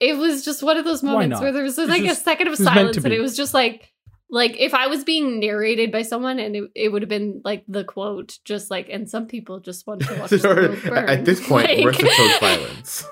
it was just one of those moments where there was It's like just- a second of it was meant silence and it was just like like if I was being narrated by someone and it, it would have been like the quote, just like and some people just want to watch the world burn. at this point, Like- where's the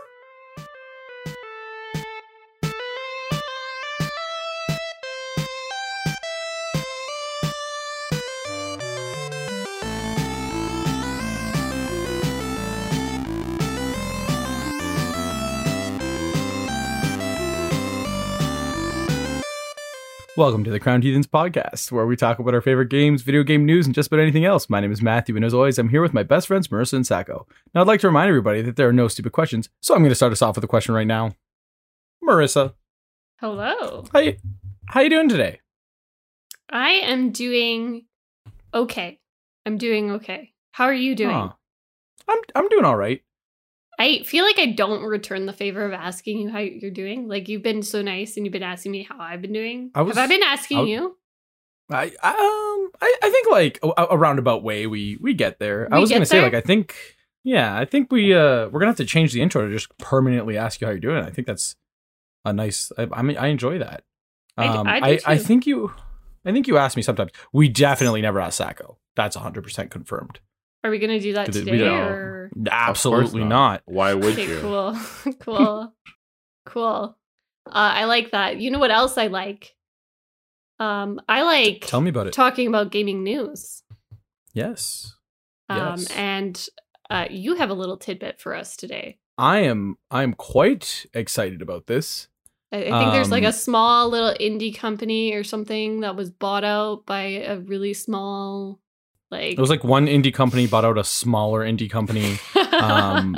Welcome to the Crowned Heathens podcast, where we talk about our favorite games, video game news, and just about anything else. My name is Matthew, and as always, I'm here with my best friends Marissa and Sacco. Now, I'd like to remind everybody that there are no stupid questions, so I'm going to start us off with a question right now. Marissa, Hello. how you, how you doing today? I am doing okay. I'm doing okay. How are you doing? Huh. I'm I'm doing all right. I feel like I don't return the favor of asking you how you're doing. Like you've been so nice and you've been asking me how I've been doing. I was- Have I been asking I- you? I um I, I think like a, a roundabout way we we get there. I was gonna say like I think yeah I think we uh we're gonna have to change the intro to just permanently ask you how you're doing. I think that's a nice. I, I mean I enjoy that. Um, I I, I think you I think you asked me sometimes. We definitely never asked Sacco. That's hundred percent confirmed. Are we gonna do that Did we today don't. or Absolutely not. not. Why would Okay, you? cool. cool. cool. Uh, I like that. You know what else I like? Um, I like Tell me about it. talking about gaming news. yes. Um, Yes. and uh, you have a little tidbit for us today. I am I am quite excited about this. I, I think there's like Um, a small little indie company or something that was bought out by a really small, like. It was like one indie company bought out a smaller indie company. Um,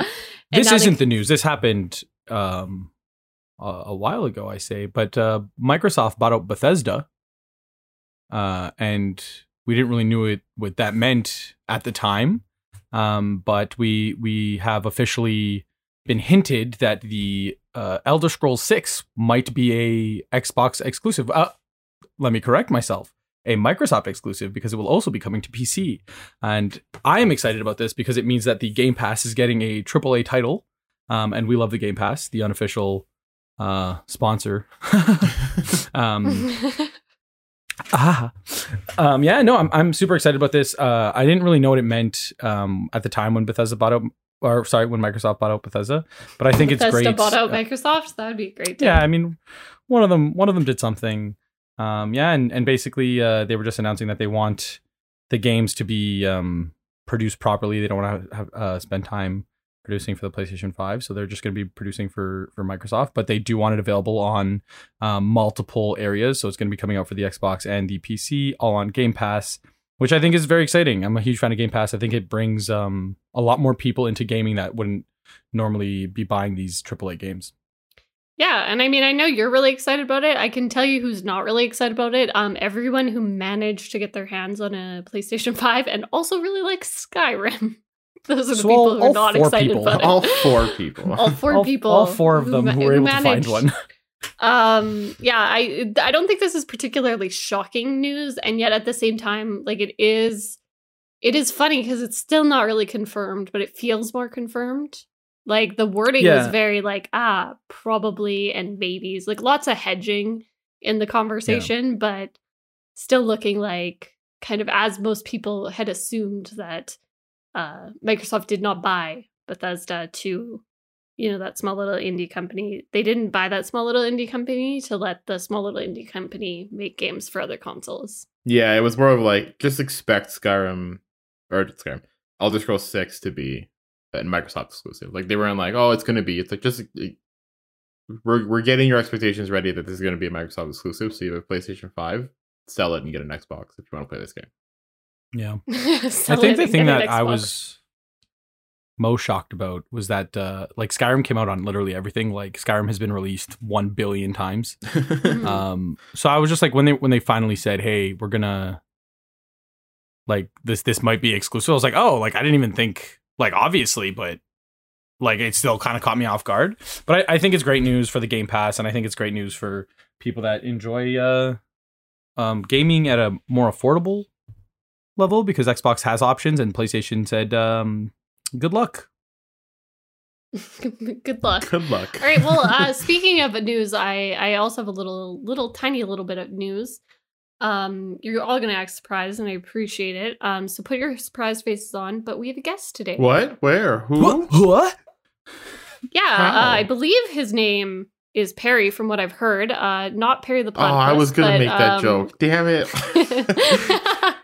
this isn't the news. This happened um, a, a while ago, I say. But uh, Microsoft bought out Bethesda, uh, and we didn't really knew it what that meant at the time. Um, but we we have officially been hinted that the uh, Elder Scrolls Six might be a Xbox exclusive. Uh, let me correct myself. A Microsoft exclusive because it will also be coming to PC. And I am excited about this because it means that the Game Pass is getting a AAA title. Um, and we love the Game Pass, the unofficial uh, sponsor. um, ah. um, yeah, no, I'm, I'm super excited about this. Uh, I didn't really know what it meant um, at the time when Bethesda bought out, or sorry, when Microsoft bought out Bethesda. But I think it's Bethesda great. bought out uh, Microsoft. That would be great. yeah, I mean, one of them one of them did something. Um, yeah, and and basically uh, they were just announcing that they want the games to be um, produced properly. They don't want to have uh, spend time producing for the PlayStation Five, so they're just going to be producing for for Microsoft. But they do want it available on um, multiple areas, so it's going to be coming out for the Xbox and the PC, all on Game Pass. Which I think is very exciting. I'm a huge fan of Game Pass. I think it brings um, a lot more people into gaming that wouldn't normally be buying these AAA games. Yeah, and I mean, I know you're really excited about it. I can tell you who's not really excited about it. Um, everyone who managed to get their hands on a PlayStation Five and also really likes Skyrim. Those are the So people all- who are all not four excited people. about it. All four people. all four all, people. all four of them ma- who were able to find one. Um, yeah, I I don't think this is particularly shocking news, and yet at the same time, like it is, it is funny because it's still not really confirmed, but it feels more confirmed. Like the wording Yeah. very like ah probably and maybes, like lots of hedging in the conversation, but still looking like kind of as most people had assumed that uh, Microsoft did not buy Bethesda to you know that small little indie company. They didn't buy that small little indie company to let the small little indie company make games for other consoles. Yeah, it was more of like just expect Skyrim or Skyrim, Elder Scrolls Six to be a Microsoft exclusive. Like they weren't like, oh, it's gonna be. It's like just like, we're we're getting your expectations ready that this is gonna be a Microsoft exclusive. So you have a PlayStation Five, sell it and get an Xbox if you want to play this game. Yeah. I think the thing that I was most shocked about was that uh like Skyrim came out on literally everything. Like Skyrim has been released one billion times. Mhm. Um so I was just like when they when they finally said, Hey, we're gonna like this this might be exclusive, I was like, Oh, like I didn't even think like obviously, but like it still kind of caught me off guard. But I, I think it's great news for the Game Pass and I think it's great news for people that enjoy uh um gaming at a more affordable level because Xbox has options and PlayStation said um good luck. Good luck. Good luck. All right. Well, uh, speaking of news, I I also have a little little tiny little bit of news. Um, you're all gonna act surprised, and I appreciate it. Um, so put your surprise faces on. But we have a guest today. what? Where? Who? What? Yeah, uh, I believe his name is Perry, from what I've heard. Uh, not Perry the Oh, I was gonna but, make that um, joke. Damn it.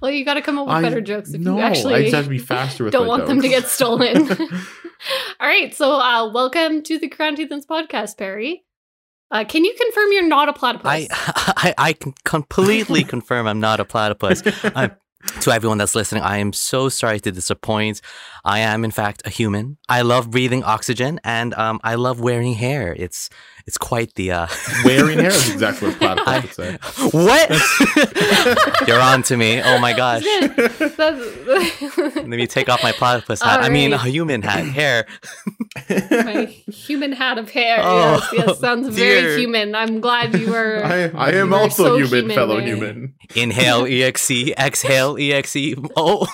well, you got to come up with I- better jokes if no, you actually I just have to be faster with don't my want them to get stolen. All right, so uh, welcome to the Crowned Heathens podcast, Perry. Uh, can you confirm you're not a platypus? I, I I can completely confirm I'm not a platypus. I'm, to everyone that's listening, I am so sorry to disappoint. I am in fact a human. I love breathing oxygen and um, I love wearing hair. It's it's quite the uh Wearing hair is exactly what platypus would say. What? You're on to me. Oh my gosh. That's- Let me take off my platypus hat. I mean, a human hat. Hair. my human hat of hair. Oh, yes, yes, sounds very human. I'm glad you were. I, I am were also so human, human fellow there. human. Inhale, exe. Exhale, exe. Oh.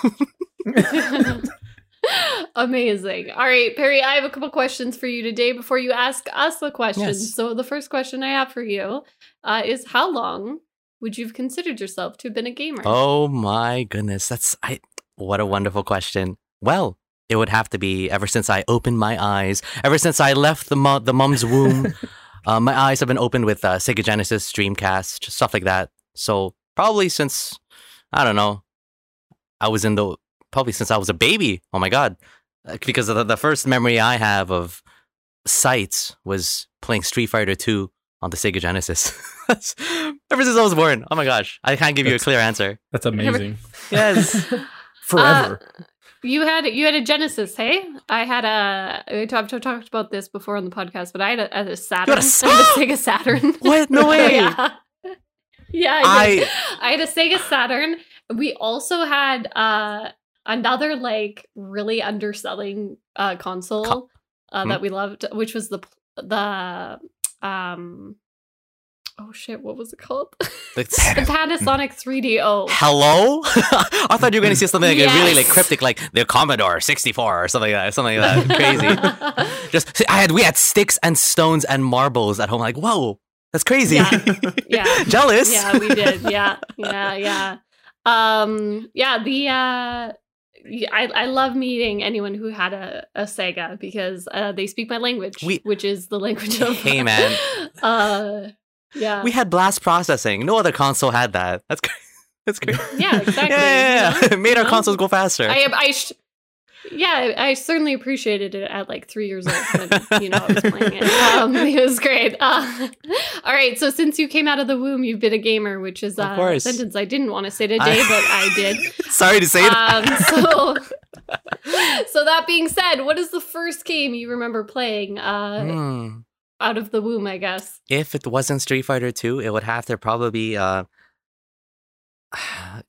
Amazing. All right, Perry, I have a couple questions for you today before you ask us the questions. Yes. So, the first question I have for you uh, is How long would you have considered yourself to have been a gamer? Oh my goodness, that's I. What a wonderful question. Well, it would have to be ever since I opened my eyes, ever since I left the mo- the mom's womb. uh, my eyes have been opened with uh, Sega Genesis, Dreamcast, stuff like that. So probably since I don't know, I was in the probably since I was a baby. Oh my god, Uh, because the, the first memory I have of sights was playing Street Fighter Two on the Sega Genesis. Ever since I was born. Oh my gosh, I can't give you a clear answer. That's amazing. Yes. Forever. You had you had a Genesis, hey? I had a. I talked, I've talked about this before on the podcast, but I had a, a Saturn. a I had a Sega Saturn. What? No way. yeah. Yeah, I. I I had a Sega Saturn. We also had uh another like really underselling uh console Co- uh, Hmm? that we loved, which was the the um oh shit, what was it called? the the, Panasonic 3DO. hello. I thought you were gonna say something like really like cryptic, like the Commodore 64 or something like that. Something like that. Crazy. Just I had we had sticks and stones and marbles at home. Like whoa, that's crazy. Yeah. yeah. Jealous. yeah, we did. Yeah, yeah, yeah. Um, yeah, the uh, I I love meeting anyone who had a, a Sega because uh, they speak my language, We- which is the language of Hey, man. Uh, yeah, We had blast processing. No other console had that. That's cra- that's crazy. yeah, exactly. Yeah, yeah, you yeah. know? Made our You know? consoles go faster. I I sh- yeah, I certainly appreciated it at like three years old when you know I was playing it. Um, it was great. Uh, all right, so since you came out of the womb, you've been a gamer, which is uh, a sentence I didn't want to say today, but I did. Sorry to say that. Um, so, so that being said, what is the first game you remember playing uh, Hmm. out of the womb? I guess. if it wasn't Street Fighter 2, it would have to probably be uh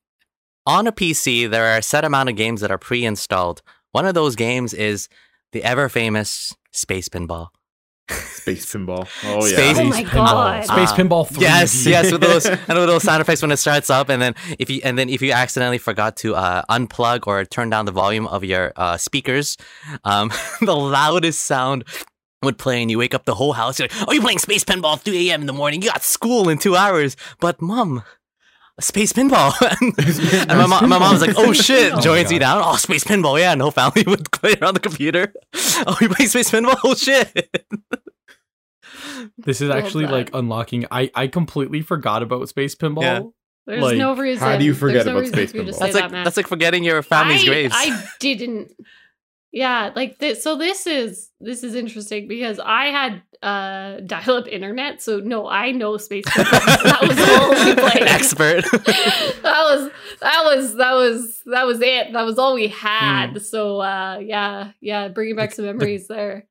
on a PC there are a set amount of games that are pre-installed. One of those games is the ever famous Space Pinball. Space pinball. Oh yeah. Space- Oh my God. Space. Pinball 3. Yes, yes, with those and with those sound effects when it starts up, and then if you and then if you accidentally forgot to uh, unplug or turn down the volume of your uh, speakers, um, the loudest sound would play, and you wake up the whole house. You're like, "Oh, you're playing Space Pinball 3 a.m. in the morning. You got school in two hours." But mom, Space Pinball, and my mom, my mom was like, "Oh shit!" Oh, joins me God. down. Oh, Space Pinball. Yeah, no family would play around the computer. Oh, you play Space Pinball? Oh shit! This is actually like unlocking. I I completely forgot about Space Pinball. Yeah. There's Like, no reason. how do you forget no about Space for you to Pinball? That's like man. that's like forgetting your family's I, graves. I didn't. Yeah, like this. So this is this is interesting because I had uh dial-up internet. So no, I know Space that was all we played. Expert. that was that was that was that was it. That was all we had. Hmm. So uh yeah, yeah, bringing back some memories there.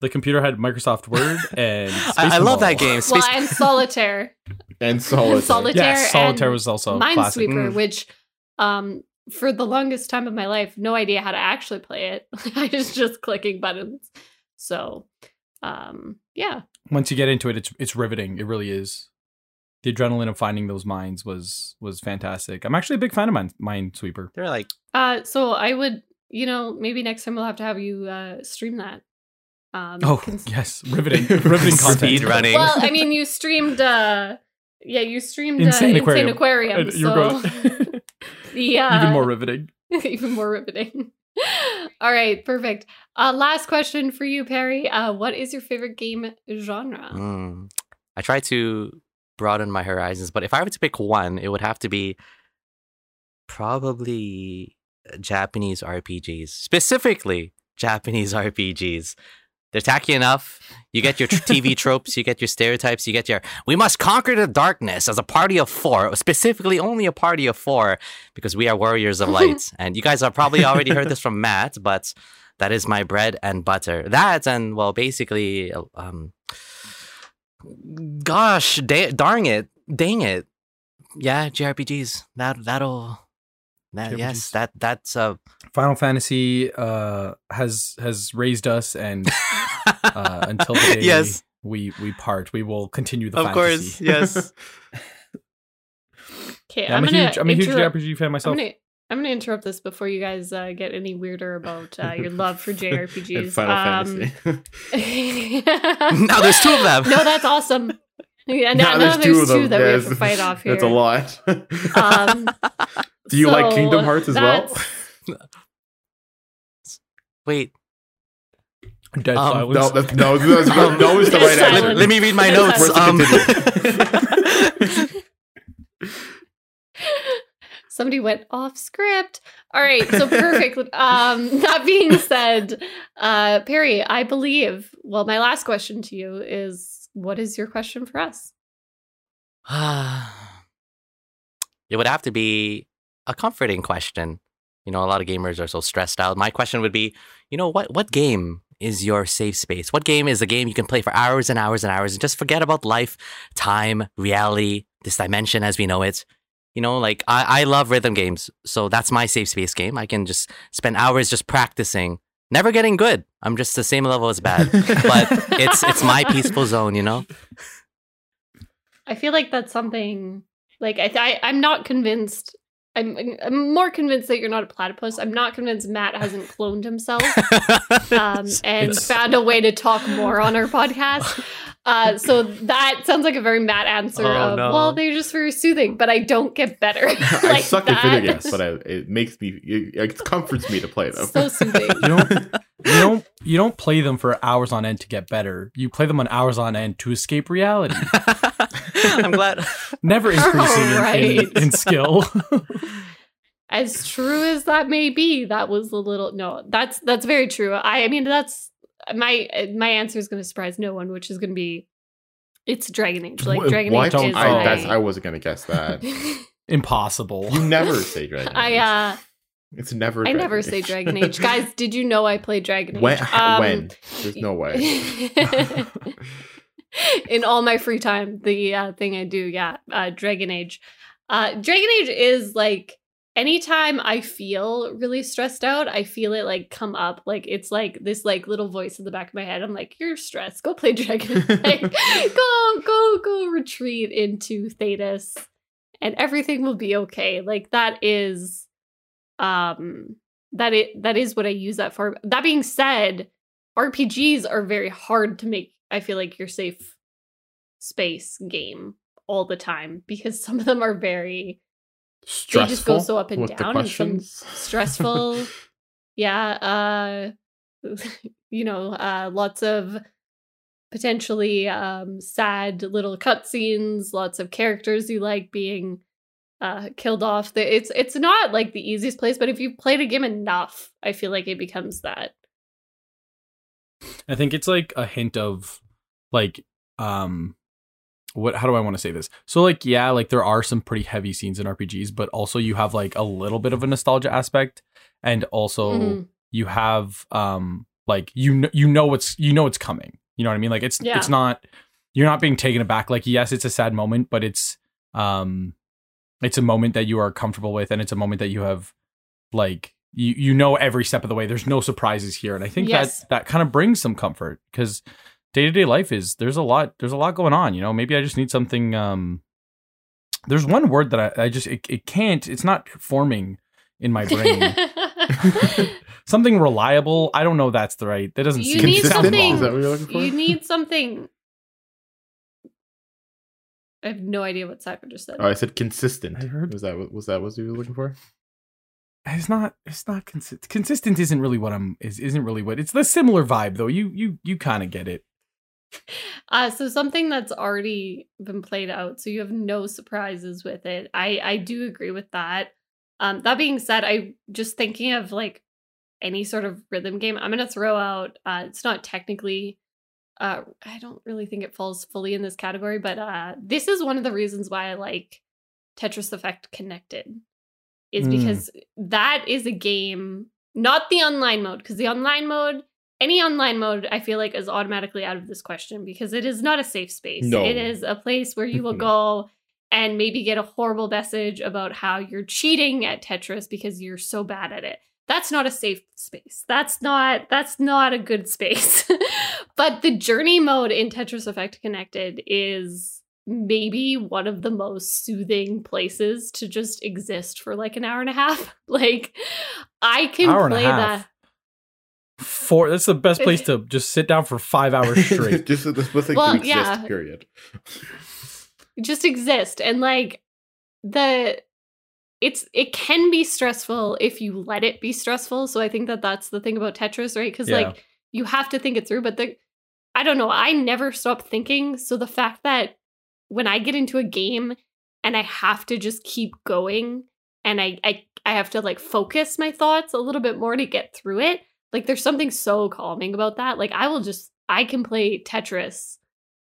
The computer had Microsoft Word and Space I, I love that game. Space Well, and solitaire. and solitaire. Solitaire. Yes, Solitaire and was also classic. Minesweeper, Mm. which um for the longest time of my life, no idea how to actually play it. I was just clicking buttons. So um yeah. Once you get into it, it's it's riveting. It really is. The adrenaline of finding those mines was was fantastic. I'm actually a big fan of Mine, Minesweeper. They're like Uh so I would you know, maybe next time we'll have to have you uh, stream that. Um, Oh cons- yes, riveting, riveting content. Speed running. well, I mean, you streamed. uh Yeah, you streamed Insane uh, Aquarium. Insaniquarium. And so you're going- the uh, even more riveting. even more riveting. All right, perfect. Uh, last question for you, Perry. Uh, what is your favorite game genre? Mm. I try to broaden my horizons, but if I were to pick one, it would have to be probably Japanese RPGs, specifically Japanese RPGs. They're tacky enough. You get your TV tropes, you get your stereotypes, you get your we must conquer the darkness as a party of four, specifically only a party of four, because we are warriors of light. and you guys have probably already heard this from Matt, but that is my bread and butter. That and well, basically, um, gosh, da- darn it, dang it, yeah, JRPGs. That that'll. That, yes, that that's a Final Fantasy uh, has has raised us, and uh, until the day yes, we we part, we will continue the of course, yes. Okay, Yeah, I'm, I'm, a gonna huge I'm a huge interrupt- RPG fan I'm myself. gonna I'm gonna interrupt this before you guys uh, get any weirder about uh, your love for JRPGs. Final Um, Fantasy. now there's two of them. no, that's awesome. Yeah, now, Now now there's, two, that we have to fight off here. That's a lot. Um, Do you like Kingdom Hearts as well? Wait, Dead Um, silence. No, that's, no, that's, no, no is the right answer. let, let me read my Yes, notes. Where's Um, Somebody went off script. All right, so perfect. um, that being said, uh, Perry, I believe. Well, my last question to you is, what is your question for us? it would have to be a comforting question. You know, a lot of gamers are so stressed out. My question would be, you know, what what game is your safe space? What game is a game you can play for hours and hours and hours and just forget about life, time, reality, this dimension as we know it? You know, like I, I love rhythm games, so that's my safe space game. I can just spend hours just practicing, never getting good. I'm just the same level as bad, but it's it's my peaceful zone. You know? I feel like that's something like I, I I'm not convinced. I'm I'm more convinced that you're not a platypus. I'm not convinced Matt hasn't cloned himself um, and It's- found a way to talk more on our podcast. Uh, so that sounds like a very Matt answer Oh, of no. well, they're just very soothing, but I don't get better. I suck that. at video games, but I, it makes me, it, it comforts me to play them. so soothing. you don't you don't you don't play them for hours on end to get better. You play them on hours on end to escape reality. I'm glad. Never increasing in- in, Right. in skill. as true as that may be that was a little no that's that's very true i i mean that's my my answer is going to surprise no one which is going to be it's dragon age like Wh- dragon what? age Don't- is I, my, that's, I wasn't gonna guess that. Impossible. You never say Dragon Age. i uh It's never. i never Age. say dragon age guys did you know i played dragon age when? Um, when? There's no way. in all my free time the uh, thing i do yeah uh, dragon age uh, dragon age is like anytime i feel really stressed out i feel it like come up like it's like this like little voice in the back of my head i'm like you're stressed go play dragon like, go go go retreat into Thedas and everything will be okay like that is um that it that is what i use that for that being said RPGs are very hard to make. I feel like your safe space game all the time because some of them are very Stressful. they just go so up and down and some stressful. yeah, uh you know, uh lots of potentially um sad little cutscenes, lots of characters you like being uh killed off. The- It's it's not like the easiest place, but if you've played a game enough, I feel like it becomes that. I think it's like a hint of like um what how do I want to say this? So like yeah, like there are some pretty heavy scenes in RPGs, but also you have like a little bit of a nostalgia aspect and also Mhm. you have um like you kn- you know what's you know it's coming. You know what I mean? Like it's Yeah. it's not you're not being taken aback. Like yes, it's a sad moment, but it's um it's a moment that you are comfortable with and it's a moment that you have like you you know every step of the way. There's no surprises here, and I think Yes. that that kind of brings some comfort because day to day life is there's a lot there's a lot going on. You know, maybe I just need something. Um, there's one word that I, I just it, it can't it's not forming in my brain. something reliable. I don't know. That's the right. That doesn't You seem need Consistent? something- Is that what you're looking for? you need something. I have no idea what Cypher just said. Oh, I said consistent. I heard- Was that what was that what you were looking for? It's not. It's not consistent. Consistent isn't really what I'm. Is isn't really what. It's the similar vibe though. You you you kind of get it. Uh, so something that's already been played out, so you have no surprises with it. I I do agree with that. Um, that being said, I just thinking of like any sort of rhythm game. I'm gonna throw out. Uh, it's not technically. Uh, I don't really think it falls fully in this category, but uh, this is one of the reasons why I like Tetris Effect Connected, is Mm. because that is a game, not the online mode, because the online mode any online mode i feel like is automatically out of this question because it is not a safe space No. it is a place where you will go and maybe get a horrible message about how you're cheating at tetris because you're so bad at it that's not a safe space that's not that's not a good space but the journey mode in tetris effect connected is maybe one of the most soothing places to just exist for like an hour and a half like i can Hour and a play half. that Four. That's the best place to just sit down for five hours straight. Just the specific Well, to exist, yeah. period. just exist and like the it's it can be stressful if you let it be stressful so i think that that's the thing about tetris right because Yeah. like you have to think it through but the i don't know i never stop thinking so the fact that when i get into a game and i have to just keep going and i i, I have to like focus my thoughts a little bit more to get through it like there's something so calming about that like i will just i can play tetris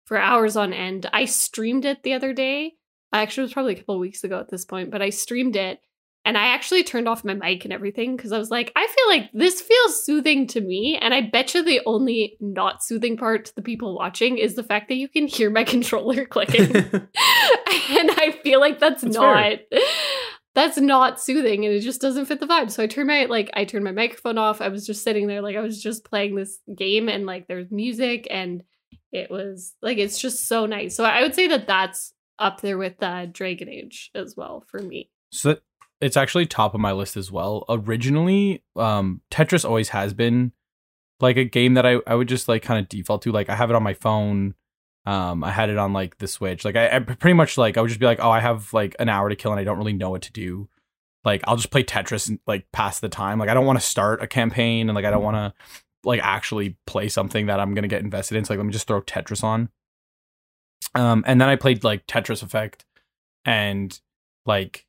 for hours on end. I streamed it the other day. I actually was probably a couple weeks ago at this point, but I streamed it and I actually turned off my mic and everything because I was like, I feel like this feels soothing to me. And I bet you the only not soothing part to the people watching is the fact that you can hear my controller clicking. and I feel like that's, That's not fair. that's not soothing and it just doesn't fit the vibe. So I turned my like I turned my microphone off. I was just sitting there like I was just playing this game and like there's music and it was like it's just so nice. So I would say that that's up there with uh, Dragon Age as well for me. So it's actually top of my list as well. Originally, um, Tetris always has been like a game that I, I would just like kind of default to. Like I have it on my phone. Um, I had it on like the Switch. Like I, I pretty much like I would just be like, oh, I have like an hour to kill and I don't really know what to do. Like I'll just play Tetris and like pass the time. Like I don't want to start a campaign and like I don't want to like actually play something that I'm gonna get invested in. So like let me just throw Tetris on. Um, and then I played like Tetris Effect, and like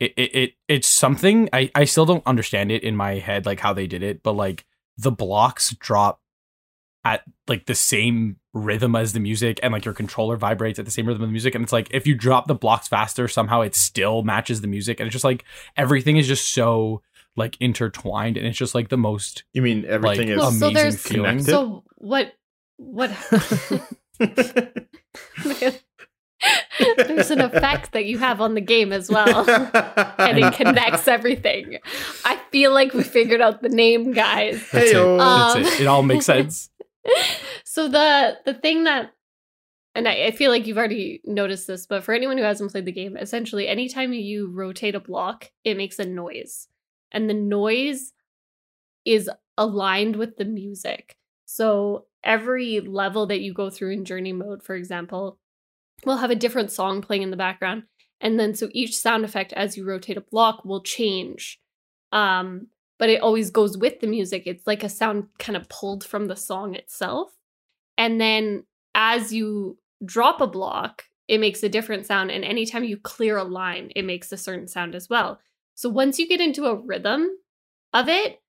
it, it, it it's something I, I still don't understand it in my head like how they did it but like the blocks drop at like the same rhythm as the music and like your controller vibrates at the same rhythm of the music and it's like if you drop the blocks faster somehow it still matches the music and it's just like everything is just so like intertwined and it's just like the most You mean everything Like, Well, is so amazing there's feeling. connected? so what what there's an effect that you have on the game as well. and it connects everything. I feel like we figured out the name, guys. that's it. Heyo. That's Um, it. It all makes sense. so the the thing that and I, I feel like you've already noticed this, but for anyone who hasn't played the game, essentially anytime you rotate a block, it makes a noise. And the noise is aligned with the music. So every level that you go through in journey mode, for example, will have a different song playing in the background. And then so each sound effect as you rotate a block will change. Um, but it always goes with the music. It's like a sound kind of pulled from the song itself. And then as you drop a block, it makes a different sound. And anytime you clear a line, it makes a certain sound as well. So once you get into a rhythm of it,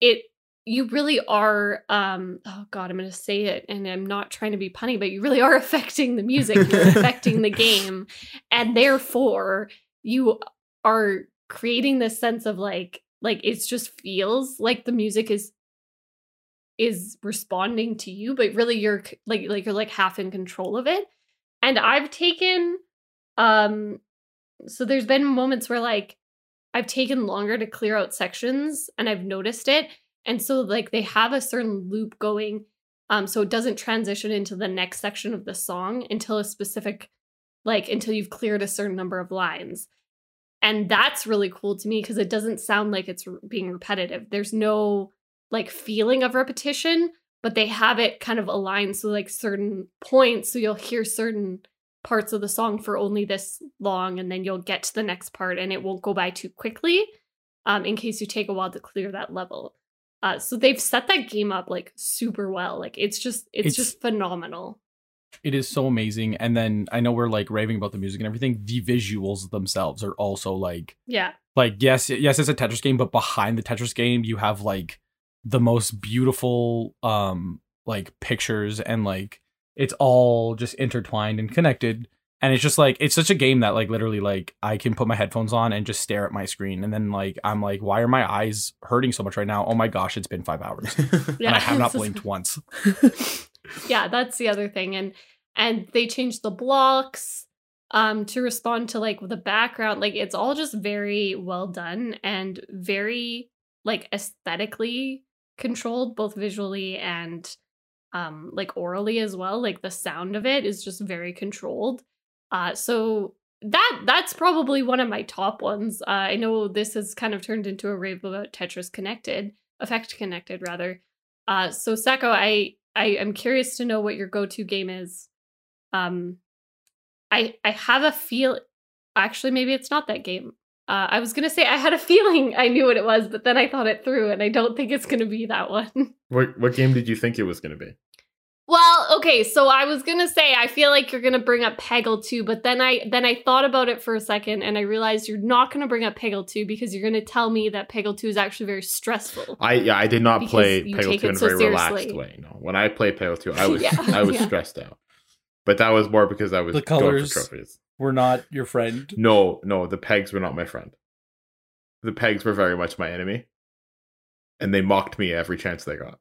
it you really are um oh god i'm going to say it and i'm not trying to be punny but you really are affecting the music you're affecting the game. And therefore you are creating this sense of like like it just feels like the music is is responding to you but really you're like like you're like half in control of it. And i've taken um so there's been moments where like i've taken longer to clear out sections and i've noticed it and so like they have a certain loop going um so it doesn't transition into the next section of the song until a specific like until you've cleared a certain number of lines and that's really cool to me because it doesn't sound like it's being repetitive. There's no like feeling of repetition, but they have it kind of aligned so like certain points so you'll hear certain parts of the song for only this long and then you'll get to the next part and it won't go by too quickly um, in case you take a while to clear that level uh, so they've set that game up like super well like it's just it's, It's- just phenomenal It is so amazing. And then I know we're like raving about the music and everything. The visuals themselves are also like yeah like yes, yes, it's a Tetris game, but behind the Tetris game, you have like the most beautiful um like pictures and like it's all just intertwined and connected. And it's just like it's such a game that like literally like I can put my headphones on and just stare at my screen and then like I'm like, why are my eyes hurting so much right now? Oh my gosh, it's been five hours. yeah and I have not blinked once. yeah that's the other thing and and they changed the blocks um to respond to like the background like it's all just very well done and very like aesthetically controlled both visually and um like orally as well like the sound of it is just very controlled uh so that that's probably one of my top ones uh, i know this has kind of turned into a rave about tetris connected effect connected rather uh so Sacco i i am curious to know what your go-to game is um i i have a feel actually maybe it's not that game uh, I was gonna say I had a feeling I knew what it was, but then I thought it through, and I don't think it's gonna be that one. what what game did you think it was to be? Well, okay, so I was gonna say I feel like you're gonna bring up Peggle 2, but then I then I thought about it for a second and I realized you're not gonna bring up Peggle 2 because you're gonna tell me that Peggle 2 is actually very stressful. I yeah, I did not play Peggle 2 it in a so very relaxed way. No, when I played Peggle 2, I was Yeah, I was yeah. stressed out. But that was more because I was The going colors. for trophies. We're not your friend. No, no, the pegs were not my friend. The pegs were very much my enemy, and they mocked me every chance they got.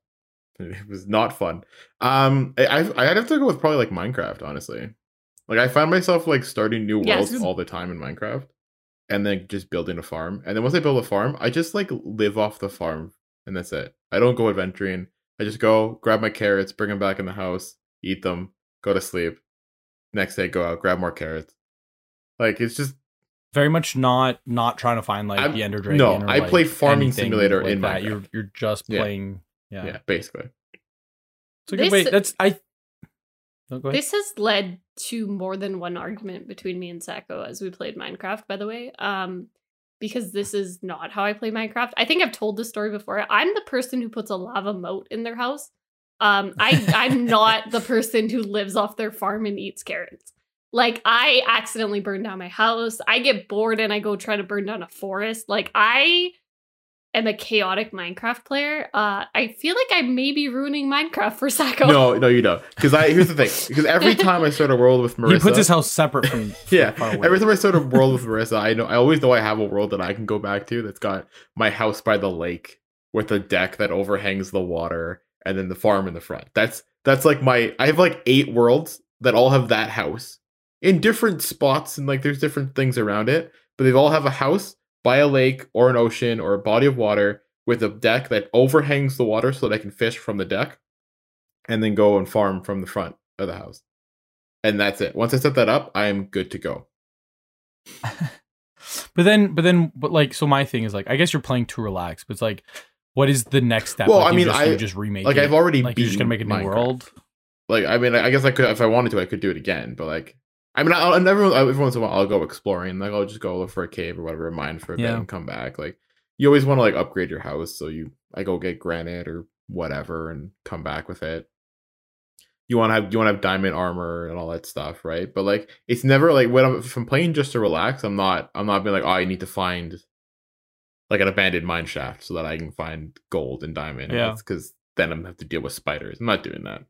It was not fun. Um, I I'd have to go with probably like Minecraft, honestly. Like I find myself like starting new Yes. worlds all the time in Minecraft, and then just building a farm. And then once I build a farm, I just like live off the farm, and that's it. I don't go adventuring. I just go grab my carrots, bring them back in the house, eat them, go to sleep. Next day, go out, grab more carrots. Like it's just Very much not not trying to find like I'm- the Ender Dragon. no, I like, play Farming Simulator like in that. Minecraft. You're you're just playing. Yeah, yeah, Yeah, basically. So good This- way. That's I. Oh, go ahead. This has led to more than one argument between me and Sacco as we played Minecraft, by the way. Um, because this is not how I play Minecraft. I think I've told this story before. I'm the person who puts a lava moat in their house. Um, I I'm not the person who lives off their farm and eats carrots. Like I accidentally burn down my house. I get bored and I go try to burn down a forest. Like I am a chaotic Minecraft player. Uh, I feel like I may be ruining Minecraft for Sacco. No, no, you don't. Because I here's the thing. Because every time I start a world with Marissa, he puts his house separate from. yeah. far away. Every time I start a world with Marissa, I know I always know I have a world that I can go back to that's got my house by the lake with a deck that overhangs the water, and then the farm in the front. That's that's like my. I have like eight worlds that all have that house in different spots, and like there's different things around it, but they all have a house by a lake or an ocean or a body of water with a deck that overhangs the water so that I can fish from the deck and then go and farm from the front of the house. And that's it. Once I set that up, I am good to go. But then, but then, but like, so my thing is like, I guess you're playing to relax, but it's like, what is the next step? Well, Like, I mean, just, I- just remake. Like it? I've already like you're just gonna make a new Minecraft. world. Like I mean, I guess I could if I wanted to, I could do it again. But like, I mean, I'll, and every every once in a while, I'll go exploring. Like I'll just go look for a cave or whatever, mine for a bit, and come back. Like you always want to like upgrade your house, so you I go get granite or whatever and come back with it. You want to have you want to have diamond armor and all that stuff, right? But like, it's never like when I'm if I'm playing just to relax. I'm not I'm not being like, oh, I need to find like an abandoned mine shaft so that I can find gold and diamond. Yeah. because then I'm gonna have to deal with spiders. I'm not doing that.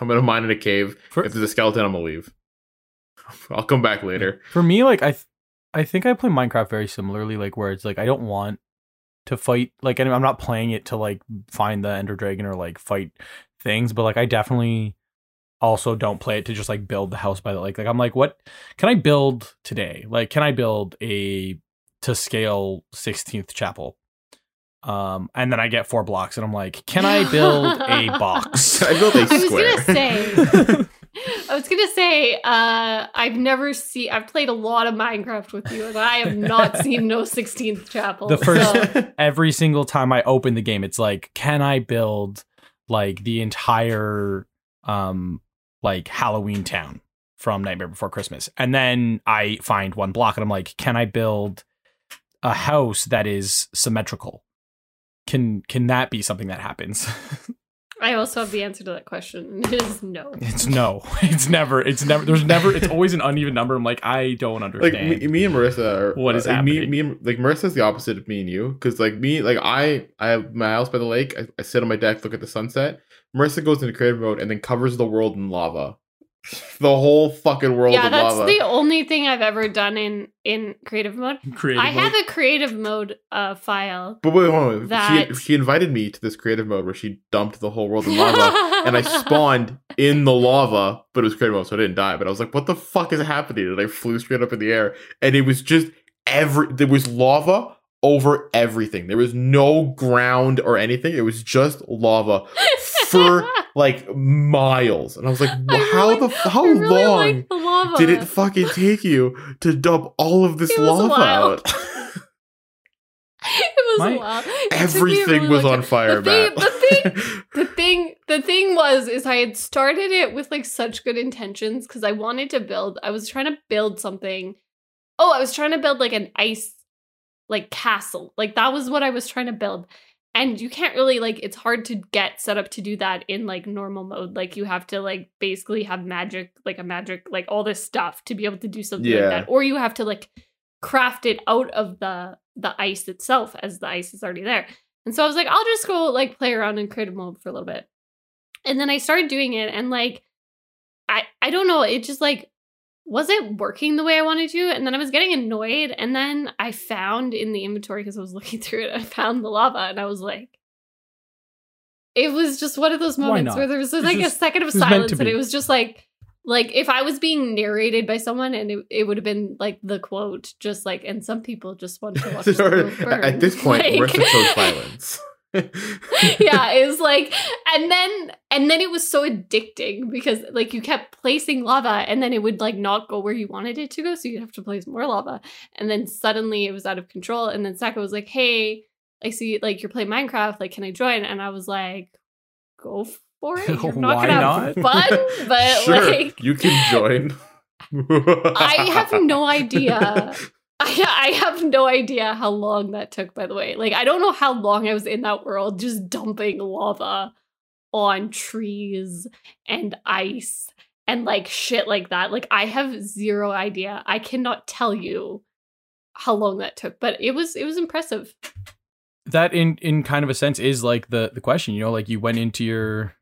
I'm gonna mine in a cave. For, If there's a skeleton, I'm gonna leave. I'll come back later. for me, like I, th- I think I play Minecraft very similarly. Like where it's like I don't want to fight. Like I'm not playing it to like find the Ender Dragon or like fight things, but like I definitely also don't play it to just like build the house by the lake. Like I'm like, what can I build today? Like, can I build a to scale Sistine chapel? Um, and then I get four blocks, and I'm like, can I build a box? I built a I was gonna say. I I was gonna say, uh, I've never seen. I've played a lot of Minecraft with you, and I have not seen no Sistine Chapel. The first- so- Every single time I open the game, it's like, can I build like the entire um like Halloween town from Nightmare Before Christmas? And then I find one block and I'm like, can I build a house that is symmetrical? Can can that be something that happens? I also have the answer to that question. It is no. it's no. It's never it's never there's never it's always an uneven number. I'm like, I don't like understand. me, me and Marissa are What uh, is like, me, me and like Marissa's the opposite of me and you because like me like I I have my house by the lake I, I sit on my deck look at the sunset Marissa goes into creative mode and then covers the world in lava the whole fucking world Yeah, in that's lava the only thing I've ever done in in creative mode. Creative I mode. have a creative mode uh, file. but wait, hold on. She, she invited me to this creative mode where she dumped the whole world in lava and I spawned in the lava, but it was creative mode, so I didn't die. But I was like, what the fuck is happening? And I flew straight up in the air. And it was just every there was lava over everything. There was no ground or anything. It was just lava for like miles. And I was like, how really- the how really long the did it fucking take you to dump all of this lava while. out? it was My- a while. It took me a Everything was on fire, The thing, Matt. the thing, the thing, the thing was, is I had started it with like such good intentions because I wanted to build. I was trying to build something. Oh, I was trying to build like an ice, like castle. Like that was what I was trying to build. And you can't really like. It's hard to get set up to do that in like normal mode. Like you have to like basically have magic, like a magic, like all this stuff to be able to do something Yeah. like that. Or you have to like craft it out of the the ice itself as the ice is already there. And so I was like, I'll just go like play around in creative mode for a little bit. And then I started doing it and like I I don't know, it just like wasn't working the way I wanted to. And then I was getting annoyed. And then I found in the inventory, because I was looking through it, I found the lava and I was like, it was just one of those moments where there was like just- a second of it was meant to silence and it was just like like if I was being narrated by someone and it, it would have been like the quote, just like and some people just want to watch the world burn. At this point, Like- Marissa chose silence. Yeah, it was like, and then and then it was so addicting because like you kept placing lava, and then it would like not go where you wanted it to go, so you'd have to place more lava, and then suddenly it was out of control, and then Sacco was like, "Hey, I see like you're playing Minecraft, like can I join?" And I was like, "Go for it. You're not Why gonna have fun, but sure, like." you can join. I have no idea. I, I have no idea how long that took, by the way. Like, I don't know how long I was in that world just dumping lava on trees and ice and like shit like that. Like, I have zero idea. I cannot tell you how long that took, but it was it was impressive. that in in kind of a sense is like the the question you know like you went into your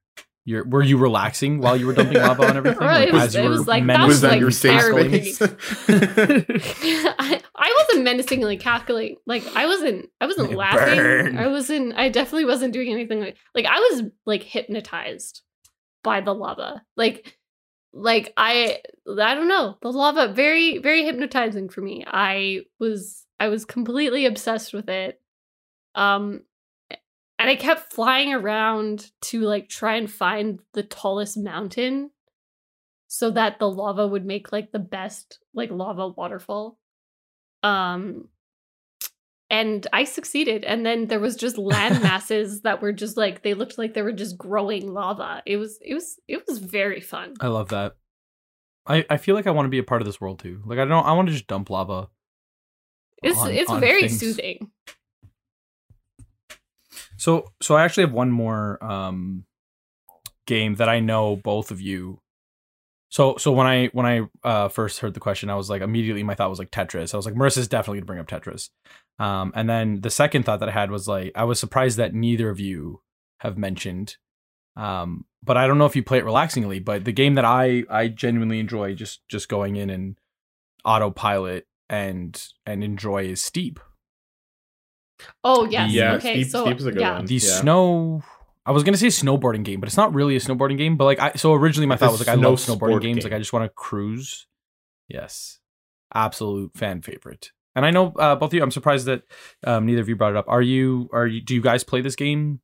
your were you relaxing while you were dumping lava on everything Right, it Like, was- as you it was like- that was like your safe therapy. space? I, I wasn't menacingly cackling. Like I wasn't I wasn't laughing. Burn. I wasn't I definitely wasn't doing anything like like I was like hypnotized by the lava. Like like I I don't know. The lava very very hypnotizing for me. I was I was completely obsessed with it. Um and I kept flying around to like try and find the tallest mountain so that the lava would make like the best like lava waterfall. Um and I succeeded and then there was just land masses that were just like they looked like they were just growing lava. It was it was it was very fun. i love that i i feel like i want to be a part of this world too like i don't i want to just dump lava It's on- it's on very things. soothing. So so I actually have one more um game that I know both of you. So so when I when I uh first heard the question, I was like immediately my thought was like Tetris. I was like Marissa's definitely gonna bring up Tetris. Um and then the second thought that I had was like I was surprised that neither of you have mentioned. Um but I don't know if you play it relaxingly, but the game that I I genuinely enjoy just just going in and autopilot and and enjoy is Steep. Oh yes. Yeah, okay. Steep- so Steep's a good yeah. one. the Yeah. snow I was gonna say snowboarding game, but it's not really a snowboarding game. But like I so originally my It's thought was like I love snowboarding games. game. Like I just want to cruise. Yes. Absolute fan favorite. And I know uh, both of you I'm surprised that um, neither of you brought it up. Are you are you do you guys play this game?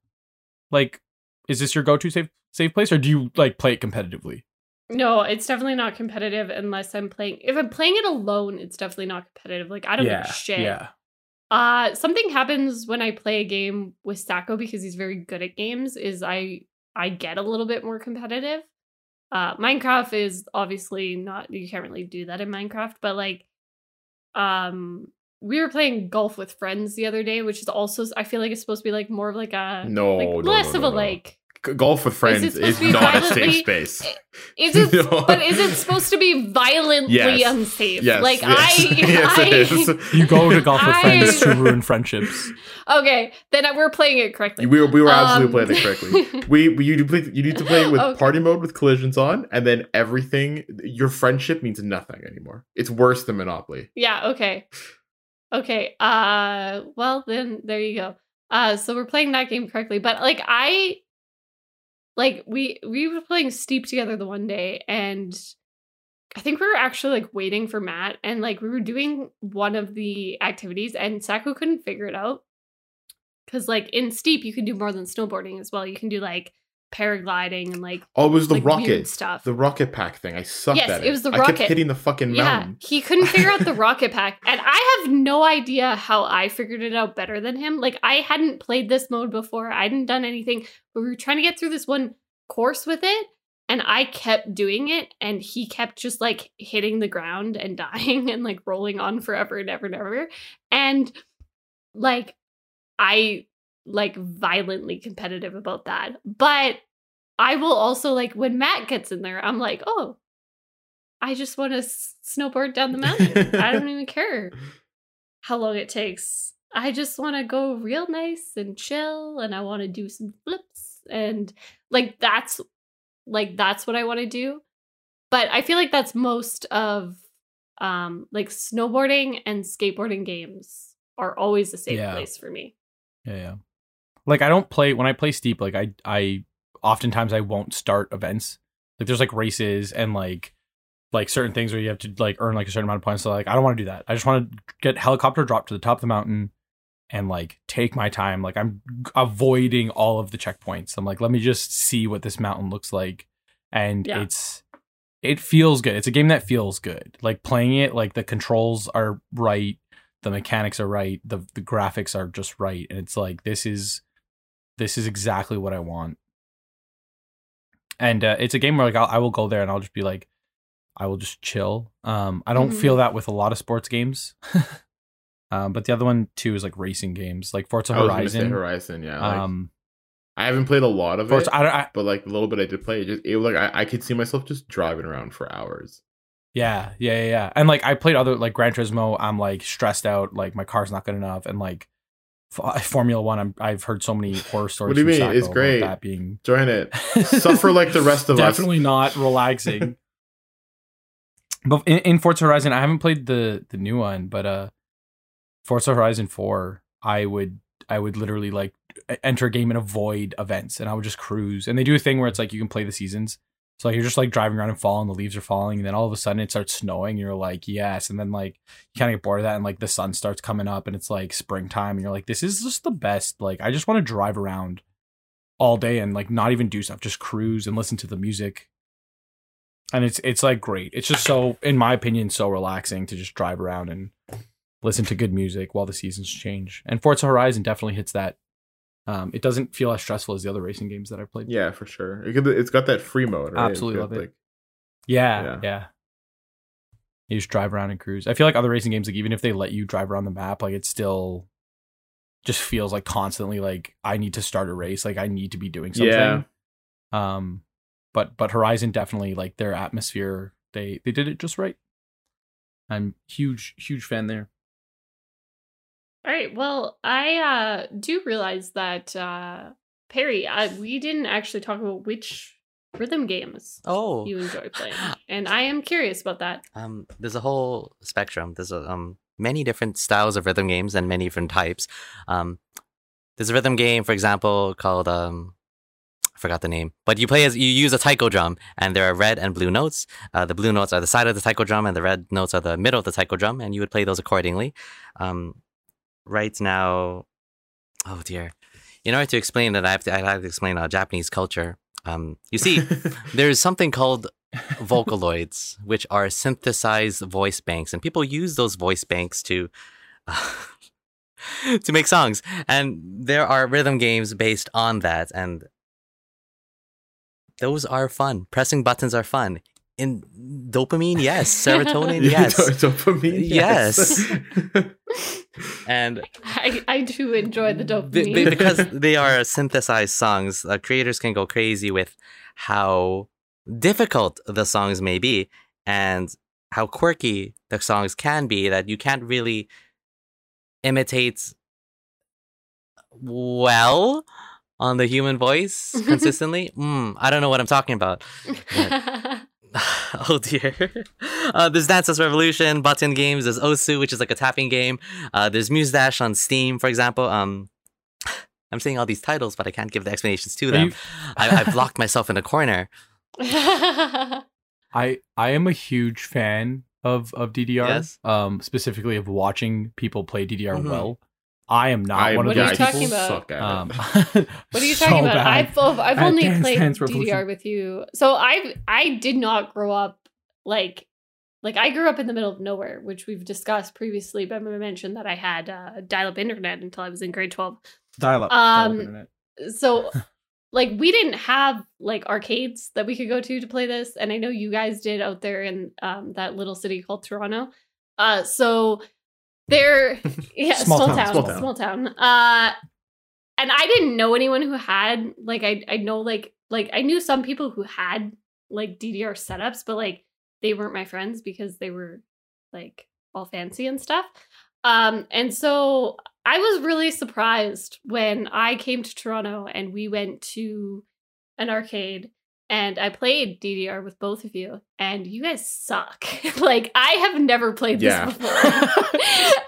Like is this your go to save save place or do you like play it competitively? No, it's definitely not competitive unless I'm playing. If I'm playing it alone, it's definitely not competitive. Like I don't yeah, give a shit. yeah. Uh something happens when I play a game with Sacco because he's very good at games is I I get a little bit more competitive. Uh Minecraft is obviously not you can't really do that in Minecraft, but like um we were playing golf with friends the other day, which is also I feel like it's supposed to be like more of like a No, like no, less no, of no, a no. like Golf with friends is, supposed to be not a safe space. is it No. but is it supposed to be violently Yes. unsafe? Yes, like yes. I yes, I it is. You go to golf with I- friends to ruin friendships. Okay, then we're playing it correctly. We were, we were absolutely Um, playing it correctly. We, we you, do play, you need to play it with Okay. party mode with collisions on, and then everything. Your friendship means nothing anymore. It's worse than Monopoly. Yeah, okay. Okay. Uh well then there you go. Uh so we're playing that game correctly. But like I like we we were playing Steep together the one day and I think we were actually like waiting for Matt and like we were doing one of the activities and Sacco couldn't figure it out. Cause like in Steep you can do more than snowboarding as well. You can do like paragliding and like Oh, it was the like rocket stuff. The rocket pack thing. I sucked Yes, at it. it was the I kept rocket. hitting the fucking mountain Yeah, he couldn't figure out the rocket pack, and I have no idea how I figured it out better than him. Like I hadn't played this mode before, I hadn't done anything, but we were trying to get through this one course with it, and I kept doing it, and he kept just like hitting the ground and dying and like rolling on forever and ever and ever, and like I like violently competitive about that, but. I will also like when Matt gets in there, I'm like, oh, I just want to s- snowboard down the mountain. I don't even care how long it takes. I just want to go real nice and chill and I want to do some flips and like that's like that's what I want to do. But I feel like that's most of um like snowboarding and skateboarding games are always a safe Yeah. place for me. Yeah, yeah. Like I don't play when I play steep. Like I, I oftentimes I won't start events. Like there's like races and like like certain things where you have to like earn like a certain amount of points. So like I don't want to do that. I just want to get helicopter drop to the top of the mountain and like take my time. Like I'm avoiding all of the checkpoints. I'm like, let me just see what this mountain looks like. And Yeah. it's it feels good. It's a game that feels good. Like playing it, like the controls are right, the mechanics are right, the the graphics are just right, and it's like this is this is exactly what I want. And uh, it's a game where like I'll, I will go there and I'll just be like, I will just chill. Um, I don't Mhm. feel that with a lot of sports games. um, but the other one too is like racing games, like Forza I was say Horizon. Horizon, yeah. Like, Um, I haven't played a lot of Forza, it, I, don't- I, but like the little bit I did play, it just it was like I, I could see myself just driving around for hours. Yeah, yeah, yeah, yeah. And like I played other like Gran Turismo. I'm like stressed out. Like my car's not good enough. And like F- Formula One, I'm I've heard so many horror stories. What do you mean? It's great. That being Join it. Suffer like the rest of us. definitely not relaxing. but in, in Forza Horizon, I haven't played the the new one, but uh, Forza Horizon Four, I would I would literally like enter a game and avoid events, and I would just cruise. And they do a thing where it's like you can play the seasons. So like you're just like driving around and falling, the leaves are falling, and then all of a sudden it starts snowing. You're like, yes, and then like you kind of get bored of that, and like the sun starts coming up, and it's like springtime, and you're like, this is just the best. Like I just want to drive around all day and like not even do stuff, just cruise and listen to the music. And it's it's like great. It's just so, in my opinion, so relaxing to just drive around and listen to good music while the seasons change. And Forza Horizon definitely hits that. Um, it doesn't feel as stressful as the other racing games that I played. Yeah, for sure. It it's got that free mode. Right? Absolutely got, love it. like- Yeah, Yeah. yeah. You just drive around and cruise. I feel like other racing games, like even if they let you drive around the map, like it still just feels like constantly like I need to start a race, like I need to be doing something. Yeah. Um, but but Horizon definitely like their atmosphere, they they did it just right. I'm huge huge fan there. All right. Well, I uh do realize that uh Perry, I, we didn't actually talk about which rhythm games Oh, you enjoy playing, and I am curious about that. Um, there's a whole spectrum. There's a, um many different styles of rhythm games and many different types. Um, there's a rhythm game, for example, called um, I forgot the name, but you play as you use a taiko drum, and there are red and blue notes. Uh, the blue notes are the side of the taiko drum, and the red notes are the middle of the taiko drum, and you would play those accordingly. Um, right now, oh dear, in order to explain that, I have to I have to explain uh, Japanese culture. Um, you see, there's something called Vocaloids, which are synthesized voice banks, and people use those voice banks to uh, to make songs. And there are rhythm games based on that, and those are fun. Pressing buttons are fun. In dopamine, yes. Serotonin, yes. dopamine, Yes. and I, I do enjoy the Be- dopamine. be- because they are synthesized songs, uh, creators can go crazy with how difficult the songs may be and how quirky the songs can be that you can't really imitate well on the human voice consistently. mm, I don't know what I'm talking about. oh dear. Uh, there's Dance Dance Revolution, button games. There's Osu, which is like a tapping game. Uh, there's Muse Dash on Steam, for example. Um, I'm saying all these titles, but I can't give the explanations to Are them. you- I, I've locked myself in a corner. I I am a huge fan of of DDR. Yes. Um, specifically of watching people play DDR Mhm. well. I am not I, one of What are you those talking people people. about? Suck at Um, it. What are you so talking about? bad. I've I've At only Dance played Dance DDR with you. So I I did not grow up like like I grew up in the middle of nowhere, which we've discussed previously. But I mentioned that I had uh, dial-up internet until I was in grade twelve. dial up. Um, So like we didn't have like arcades that we could go to to play this, and I know you guys did out there in um, that little city called Toronto. Uh, so there, yeah, Small small, town, town, small small town. town. Uh, and I didn't know anyone who had like I I know like like I knew some people who had like DDR setups, but like they weren't my friends because they were like all fancy and stuff. Um, and so I was really surprised when I came to Toronto and we went to an arcade and I played DDR with both of you, and you guys suck. like I have never played this Yeah. before.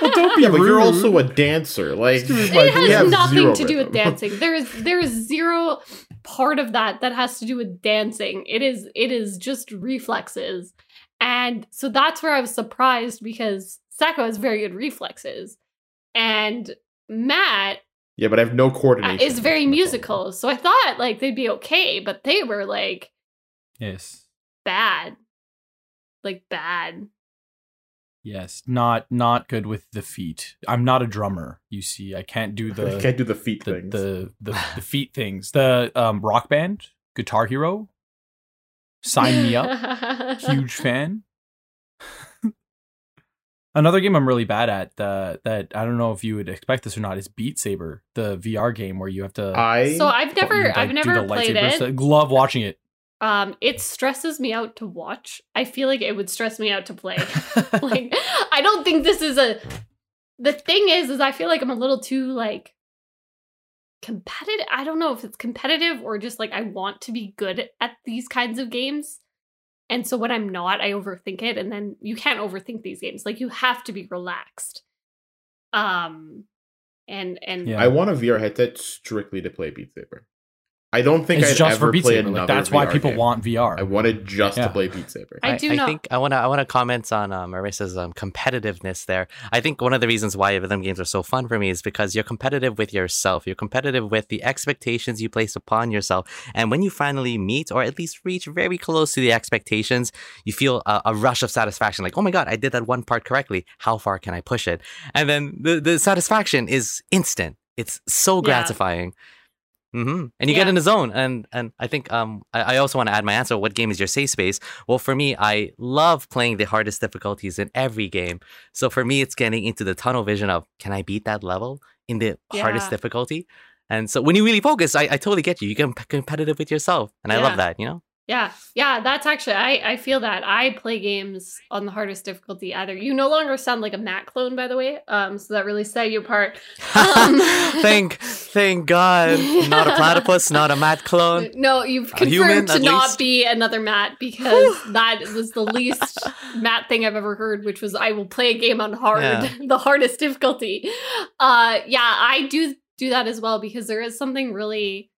Well, don't be yeah, but you're also a dancer. Like Excuse it my has nothing to do with dancing. There is there is zero part of that that has to do with dancing. It is it is just reflexes. And so that's where I was surprised because Sacco has very good reflexes. And Matt Yeah, but I have no uh, coordination. is very musical. So I thought like they'd be okay, but they were like yes. bad. Like bad. Yes. Not not good with the feet. I'm not a drummer. You see, I can't do I the can't do the feet the, things. the the the feet things. The um rock band, Guitar Hero. Sign me up. Huge fan. Another game I'm really bad at uh, that I don't know if you would expect this or not is Beat Saber, the VR game where you have to. I so I've never like, I've never played it. stuff. Love watching it. Um, it stresses me out to watch. I feel like it would stress me out to play. like, I don't think this is a. The thing is, is I feel like I'm a little too like competitive. I don't know if it's competitive or just like I want to be good at these kinds of games. And so when I'm not, I overthink it, and then you can't overthink these games. Like you have to be relaxed. Um, and and Yeah. I want a VR headset strictly to play Beat Saber. I don't think it's I'd just ever for Beat play Saber. Like, another that's why people game. want VR. I wanted just Yeah. to play Beat Saber. I do I not- think I want to I want to comment on uh, Marissa's um, competitiveness there. I think one of the reasons why rhythm games are so fun for me is because you're competitive with yourself. You're competitive with the expectations you place upon yourself, and when you finally meet or at least reach very close to the expectations, you feel a, a rush of satisfaction. Like, oh my god, I did that one part correctly. How far can I push it? And then the the satisfaction is instant. It's so Yeah. Gratifying. hmm And you get Yeah. in the zone, and and I think um I, I also want to add my answer. What game is your safe space? Well, for me, I love playing the hardest difficulties in every game. So for me, it's getting into the tunnel vision of can I beat that level in the hardest difficulty? And so when you really focus, I, I totally get you. You get competitive with yourself, and I love that. You know, Yeah, yeah, that's actually I I feel that I play games on the hardest difficulty either. You no longer sound like a Matt clone, by the way. Um, so that really set you apart. Um, thank thank God, not a platypus, not a Matt clone. No, you've confirmed human, to not least? be another Matt because that was the least Matt thing I've ever heard, which was I will play a game on hard, Yeah. the hardest difficulty. Uh, yeah, I do do that as well because there is something really,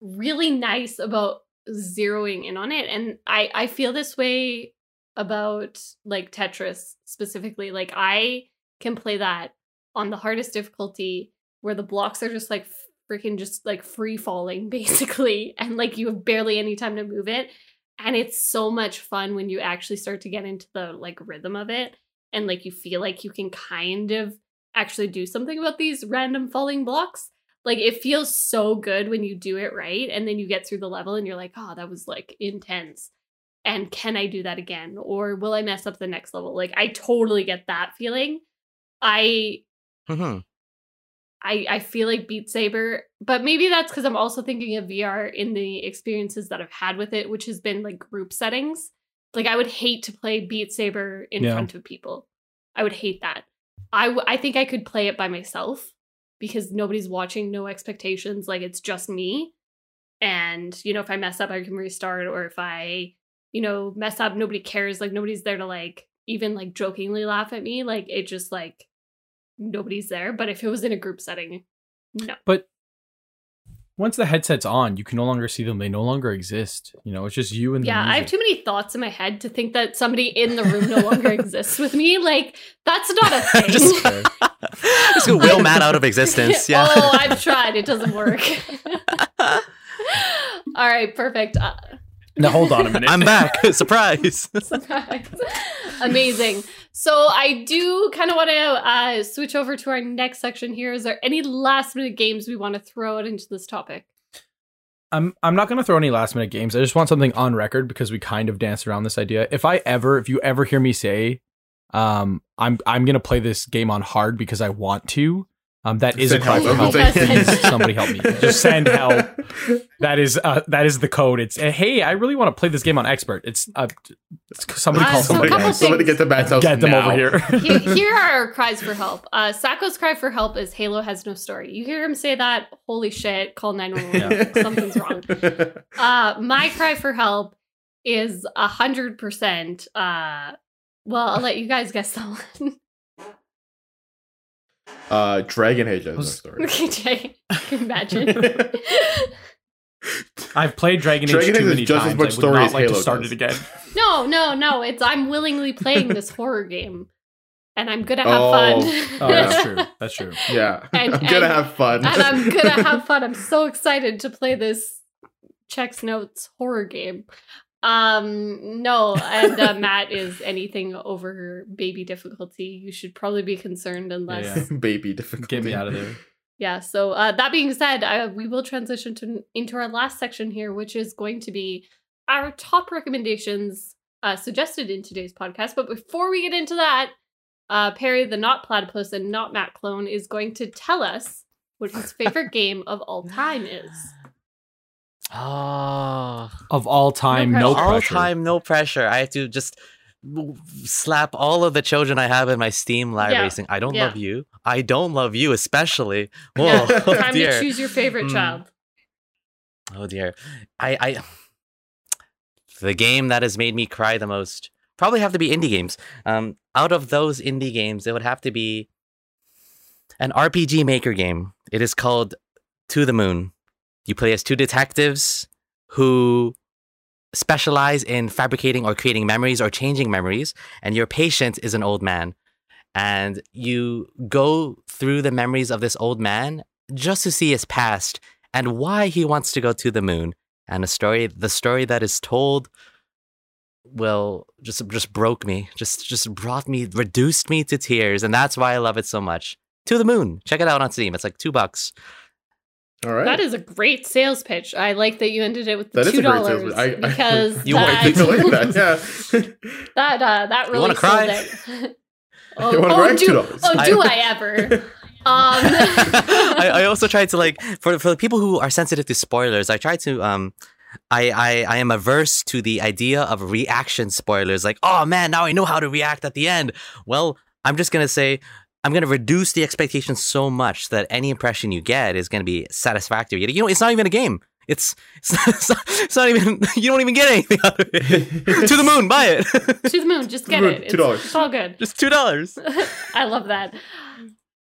really nice about zeroing in on it, and I I feel this way about like Tetris specifically. Like I can play that on the hardest difficulty where the blocks are just like freaking just like free falling basically and like you have barely any time to move it and it's so much fun when you actually start to get into the like rhythm of it and like you feel like you can kind of actually do something about these random falling blocks like it feels so good when you do it right and then you get through the level and you're like oh that was like intense and can i do that again or will i mess up the next level like i totally get that feeling i hmm I, I feel like Beat Saber, but maybe that's because I'm also thinking of VR in the experiences that I've had with it, which has been like group settings. Like I would hate to play Beat Saber in Yeah. front of people. I would hate that. I w- I think I could play it by myself because nobody's watching, no expectations. Like it's just me. And, you know, if I mess up, I can restart. Or if I, you know, mess up, nobody cares. Like nobody's there to like even like jokingly laugh at me. Like it just like nobody's there. But if it was in a group setting, no. But once the headset's on, you can no longer see them. They no longer exist. You know, it's just you and the Yeah, I have too many thoughts in my head to think that somebody in the room no longer exists with me. Like that's not a thing. Just- Okay. Just gonna will Matt out of existence. Yeah. oh, I've tried. It doesn't work. All right, perfect. Uh, Now hold on a minute. I'm back. Surprise. surprise. Amazing. So I do kind of want to uh, switch over to our next section here. Is there any last minute games we want to throw out into this topic? I'm I'm not gonna throw any last minute games. I just want something on record because we kind of danced around this idea. If I ever, if you ever hear me say, um, I'm I'm gonna play this game on hard because I want to. Um, that is a cry help. for help. Yes, somebody help me. Just send help. That is uh, that is the code. It's uh, hey, I really want to play this game on expert. It's uh, it's- somebody Uh, call so somebody. couple somebody get to Matt's house Get them now. over here. Here, here are our cries for help. Uh, Sacco's cry for help is Halo has no story. You hear him say that, holy shit, call 911. Something's wrong. Uh, my cry for help is a hundred percent. Uh, well, I'll let you guys guess the one. Uh, Dragon Age has no story. okay, Jay, imagine? I've played Dragon Age Dragon Age too many just as times. much I would not as like Halo to start does. it again. no, no, no. It's I'm willingly playing this horror game, and I'm gonna have Oh. fun. Oh, that's true. That's true. Yeah, And- I'm gonna and- have fun. and I'm gonna have fun. I'm so excited to play this checks notes horror game. Um, no, and uh, Matt is anything over baby difficulty. You should probably be concerned unless Yeah. baby difficulty. Get me out of there. yeah so uh, that being said uh, we will transition to into our last section here which is going to be our top recommendations uh, suggested in today's podcast but before we get into that uh, perry the not platypus and not matt clone is going to tell us what his favorite game of all time is Oh, Of all time, no, No pressure. all time, no pressure. I have to just slap all of the children I have in my Steam library Yeah. saying, I don't Yeah. love you. I don't love you, especially. Whoa, yeah, oh time dear. to choose your favorite Hmm. child Oh dear. I, I the game that has made me cry the most probably have to be indie games. Um out of those indie games, it would have to be an RPG maker game. It is called To the Moon. You play as two detectives who specialize in fabricating or creating memories or changing memories, and your patient is an old man. And you go through the memories of this old man just to see his past and why he wants to go to the moon. And the story, the story that is told, will just just broke me, just just brought me, reduced me to tears, and that's why I love it so much. To the moon, check it out on Steam. It's like two bucks. All right. that is a great sales pitch i like that you ended it with the That is two a great sales dollars pitch. I- I- because You that, want- I think I like that. Yeah. That uh, that You really wanna sold cry? it. oh, You wanna oh, cry? do, $2. oh, do I ever? Um, I, I also tried to like for for the people who are sensitive to spoilers. I try to um. I, I, I am averse to the idea of reaction spoilers. Like, oh man, now I know how to react at the end. Well, I'm just gonna say I'm gonna reduce the expectations so much that any impression you get is gonna be satisfactory. You know, it's not even a game. It's it's not, it's not, it's not even you don't even get anything out of it. to the moon, buy it. to the moon, just get moon, it. It's, $2. it's all good. just two dollars. I love that.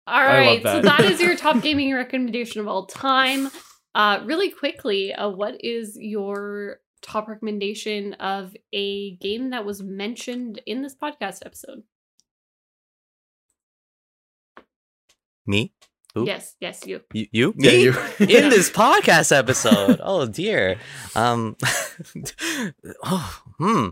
All love right, so that. that is your top gaming recommendation of all time. Uh, really quickly, uh, what is your top recommendation of a game that was mentioned in this podcast episode? Me? Who? Yes, yes, you. You? you? Yeah, Me? you. in this podcast episode. Oh dear. Um. oh, hmm.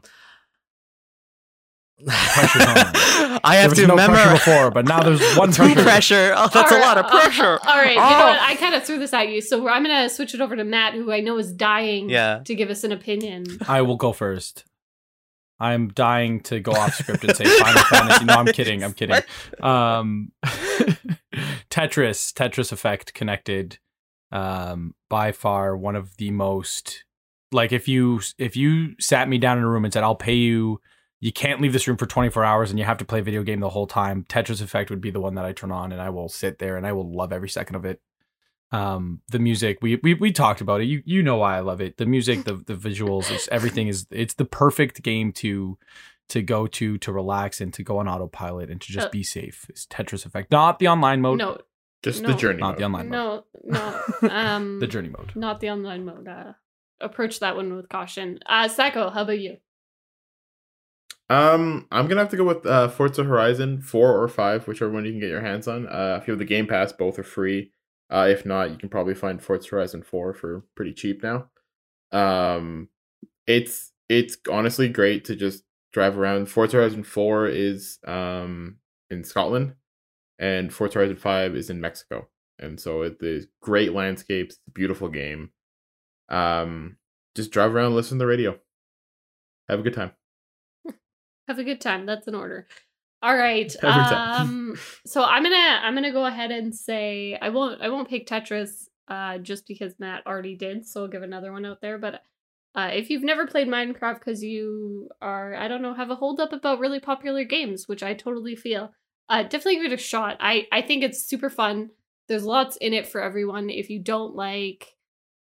Pressure's on. I There have was to no remember before, but now there's one pressure. pressure. Oh, that's All a lot of right, uh, pressure. all right, you know Oh. what? I kind of threw this at you, so I'm gonna switch it over to Matt, who I know is dying Yeah. to give us an opinion. I will go first. I'm dying to go off script and say Final Fantasy. No, I'm kidding. I'm kidding. Um, Tetris, Tetris Effect connected. Um, by far one of the most like if you if you sat me down in a room and said I'll pay you, you can't leave this room for 24 hours and you have to play a video game the whole time. Tetris Effect would be the one that I turn on and I will sit there and I will love every second of it. Um, the music we we we talked about it. You you know why I love it. The music, the the visuals, it's everything is it's the perfect game to to go to to relax and to go on autopilot and to just Uh, be safe. It's Tetris Effect, not the online mode, No, Just No. the journey. not the mode. online mode, no, no. Um, the journey mode. not the online mode. Uh, approach that one with caution. Uh, Sacco, how about you? Um, I'm gonna have to go with uh, Forza Horizon four or five, whichever one you can get your hands on. Uh, if you have the Game Pass, both are free. Uh, if not, you can probably find Forza Horizon four for pretty cheap now. Um, it's it's honestly great to just drive around. Forza Horizon four is um in Scotland, and Forza Horizon five is in Mexico, and so it is great landscapes, beautiful game. Um, just drive around, listen to the radio, have a good time. Have a good time. That's an order. All right. Um so I'm going to I'm to go ahead and say I won't I won't pick Tetris uh just because Matt already did, so I'll give another one out there, but uh, if you've never played Minecraft because you are, I don't know, have a hold up about really popular games, which I totally feel, uh, definitely give it a shot. I, I think it's super fun. There's lots in it for everyone. If you don't like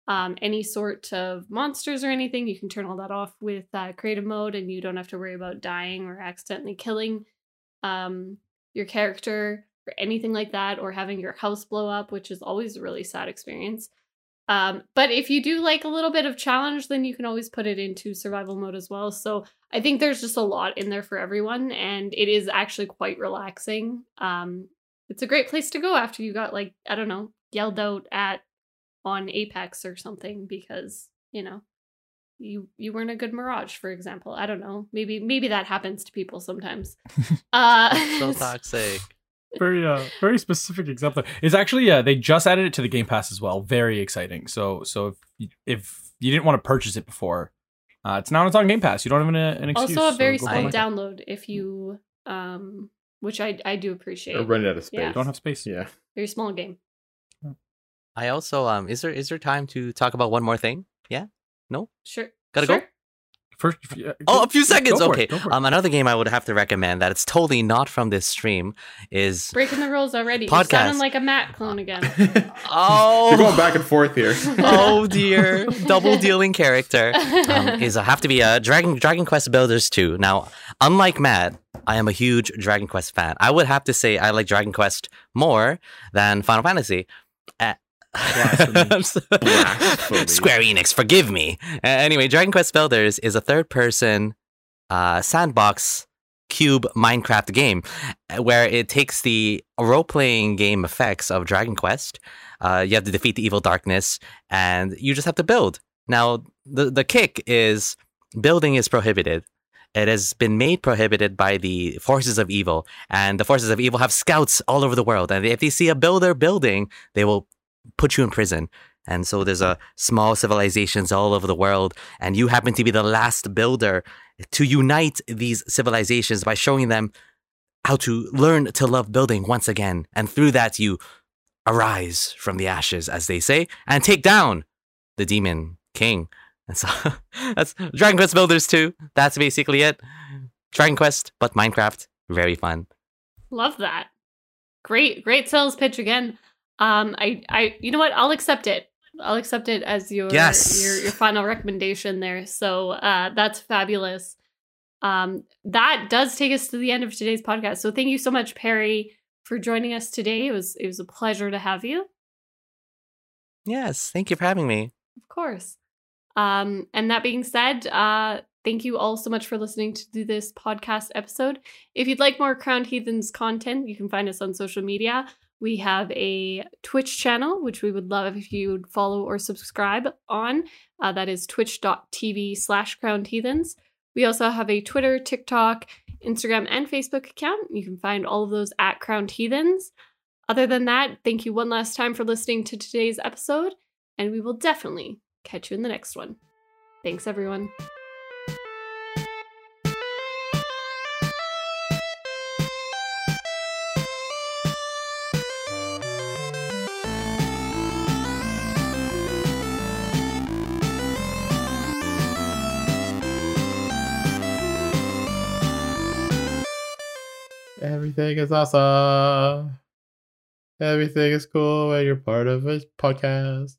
um, any sort of monsters or anything, you can turn all that off with uh, creative mode, and you don't have to worry about dying or accidentally killing um, your character or anything like that, or having your house blow up, which is always a really sad experience. Um, but if you do like a little bit of challenge, then you can always put it into survival mode as well. So I think there's just a lot in there for everyone, and it is actually quite relaxing. Um, it's a great place to go after you got like I don't know yelled out at on Apex or something because you know you you weren't a good Mirage, for example. I don't know. Maybe maybe that happens to people sometimes. uh, so toxic. Very uh very specific example. It's actually uh they just added it to the Game Pass as well. Very exciting. So so if you, if you didn't want to purchase it before, uh, it's now it's on Game Pass. You don't have an, an excuse. also a very so small buy it. download if you um which I I do appreciate. Or running out of space. Yeah. Don't have space. Yeah. Very small game. I also um. Is there is there time to talk about one more thing? Yeah. No? Sure. Gotta sure. go? First, if you- uh, Oh, go- a few seconds. Okay. it. Um, another game I would have to recommend that it's totally not from this stream is Breaking the rules already. You're sounding like a Matt clone again. oh You're going back and forth here. oh dear, double dealing character. Um, is uh, have to be a Dragon Dragon Quest Builders 2. Now, unlike Matt, I am a huge Dragon Quest fan. I would have to say I like Dragon Quest more than Final Fantasy. Uh, Blasphemy. Blasphemy. Square Enix, forgive me. Uh, anyway, Dragon Quest Builders is a third-person uh, sandbox cube Minecraft game uh, where it takes the role-playing game effects of Dragon Quest. Uh, you have to defeat the evil darkness, and you just have to build. Now, the the kick is building is prohibited. It has been made prohibited by the forces of evil, and the forces of evil have scouts all over the world. And if they see a builder building, they will put you in prison. And so there's a small civilizations all over the world, and you happen to be the last builder to unite these civilizations by showing them how to learn to love building once again. And through that, you arise from the ashes, as they say, and take down the demon king. And so that's Dragon Quest Builders 2. That's basically it. Dragon Quest, but Minecraft. Very fun. Love that. Great, great sales pitch again. Um, I, I, you know what? I'll accept it. I'll accept it as your Yes. your your final recommendation there. So uh, that's fabulous. Um, that does take us to the end of today's podcast. So thank you so much, Perry, for joining us today. It was it was a pleasure to have you. Yes, thank you for having me. Of course. Um, and that being said, uh, thank you all so much for listening to this podcast episode. If you'd like more Crowned Heathens content, you can find us on social media. We have a Twitch channel, which we would love if you would follow or subscribe on. Uh, that is twitch.tv slash crowned heathens. We also have a Twitter, TikTok, Instagram, and Facebook account. You can find all of those at Crowned Heathens. Other than that, thank you one last time for listening to today's episode, and we will definitely catch you in the next one. Thanks, everyone. Everything is awesome. Everything is cool when you're part of a podcast.